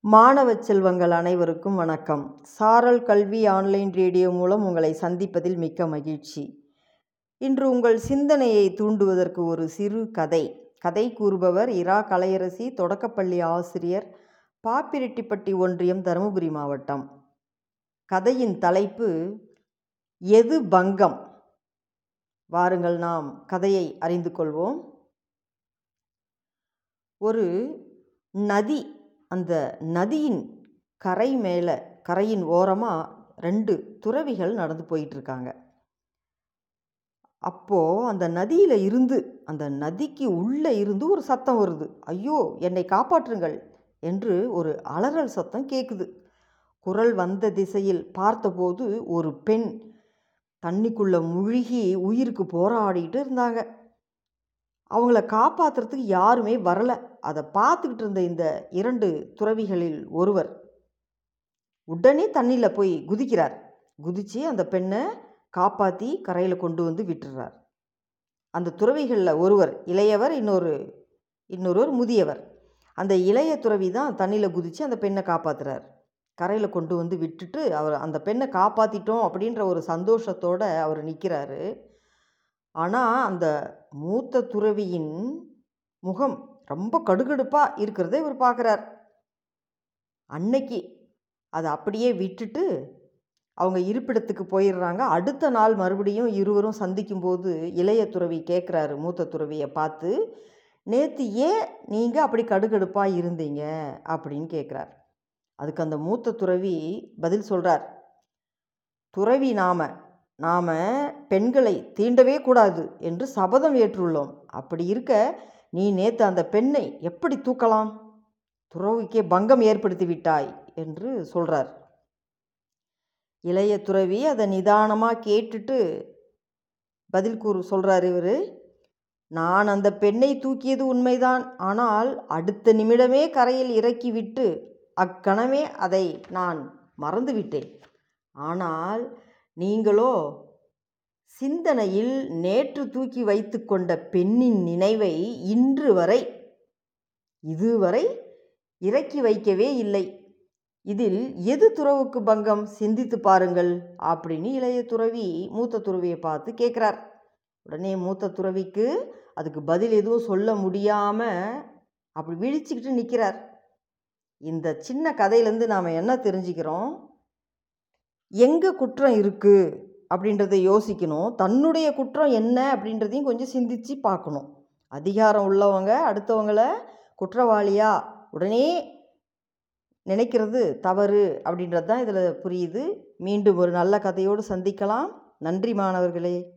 மாணவ செல்வங்கள் அனைவருக்கும் வணக்கம். சாரல் கல்வி ஆன்லைன் ரேடியோ மூலம் உங்களை சந்திப்பதில் மிக்க மகிழ்ச்சி. இன்று உங்கள் சிந்தனையை தூண்டுவதற்கு ஒரு சிறு கதை. கதை கூறுபவர் இரா கலையரசி தொடக்கப்பள்ளி ஆசிரியர் பாப்பிரெட்டிப்பட்டி ஒன்றியம் தருமபுரி மாவட்டம். கதையின் தலைப்பு எது பங்கம்? வாருங்கள் நாம் கதையை அறிந்து கொள்வோம். ஒரு நதி அந்த நதியின் கரை மேலே கரையின் ஓரமாக ரெண்டு துறவிகள் நடந்து போயிட்டுருக்காங்க. அப்போது அந்த நதியில் இருந்து அந்த நதிக்கு உள்ளே இருந்து ஒரு சத்தம் வருது. ஐயோ என்னை காப்பாற்றுங்கள் என்று ஒரு அலறல் சத்தம் கேட்குது குரல் வந்த திசையில் பார்த்தபோது ஒரு பெண் தண்ணிக்குள்ளே முழுகி உயிருக்கு போராடிட்டு இருந்தாங்க. அவங்கள காப்பாற்றுறதுக்கு யாருமே வரலை. அதை பார்த்துக்கிட்டு இருந்த இந்த இரண்டு துறவிகளில் ஒருவர் உடனே தண்ணியில் போய் குதிக்கிறார். குதித்து அந்த பெண்ணை காப்பாற்றி கரையில் கொண்டு வந்து விட்டுறார். அந்த துறவிகளில் ஒருவர் இளையவர் இன்னொரு இன்னொருவர் முதியவர். அந்த இளைய துறவி தான் தண்ணியில் குதித்து அந்த பெண்ணை காப்பாற்றுறார் கரையில் கொண்டு வந்து விட்டுட்டு அவர் அந்த பெண்ணை காப்பாற்றிட்டோம் அப்படின்ற ஒரு சந்தோஷத்தோடு அவர் நிற்கிறாரு ஆனால் அந்த மூத்த துறவியின் முகம் ரொம்ப கடுகடுப்பாக இருக்கிறத இவர் பார்க்குறார் அன்னைக்கு அதை அப்படியே விட்டுட்டு அவங்க இருப்பிடத்துக்கு போயிடுறாங்க. அடுத்த நாள் மறுபடியும் இருவரும் சந்திக்கும்போது இளைய துறவி கேட்குறாரு மூத்த துறவியை பார்த்து நேற்று ஏன் நீங்கள் அப்படி கடுகடுப்பாக இருந்தீங்க? அப்படின்னு கேட்குறார் அதுக்கு அந்த மூத்த துறவி பதில் சொல்கிறார் துறவி நாம நாம் பெண்களை தீண்டவே கூடாது என்று சபதம் ஏற்றுள்ளோம். அப்படி இருக்க நீ நேற்று அந்த பெண்ணை எப்படி தூக்கலாம்? துறவிக்கே பங்கம் ஏற்படுத்தி விட்டாய் என்று சொல்கிறார் இளைய துறவி அதை நிதானமாக கேட்டுட்டு பதில் கூறு சொல்கிறார் இவர். நான் அந்த பெண்ணை தூக்கியது உண்மைதான். ஆனால் அடுத்த நிமிடமே கரையில் இறக்கிவிட்டு அக்கணமே அதை நான் மறந்துவிட்டேன் ஆனால் நீங்களோ சிந்தனையில் நேற்று தூக்கி வைத்து கொண்ட பெண்ணின் நினைவை இன்று வரை இதுவரை இறக்கி வைக்கவே இல்லை. இதில் எது துறவுக்கு பங்கம்? சிந்தித்து பாருங்கள். அப்படின்னு இளைய துறவி மூத்த துறவியை பார்த்து கேட்குறார். உடனே மூத்த துறவிக்கு அதுக்கு பதில் எதுவும் சொல்ல முடியாமல் அப்படி விழிச்சுக்கிட்டு நிற்கிறார் இந்த சின்ன கதையிலேருந்து நாம் என்ன தெரிஞ்சுக்கிறோம்? எங்கே குற்றம் இருக்குது அப்படின்றத யோசிக்கணும். தன்னுடைய குற்றம் என்ன அப்படின்றதையும் கொஞ்சம் சிந்தித்து பார்க்கணும். அதிகாரம் உள்ளவங்க அடுத்தவங்கள குற்றவாளியா உடனே நினைக்கிறது தவறு அப்படின்றது தான் இதில் புரியுது. மீண்டும் ஒரு நல்ல கதையோடு சந்திக்கலாம். நன்றி மாணவர்களே.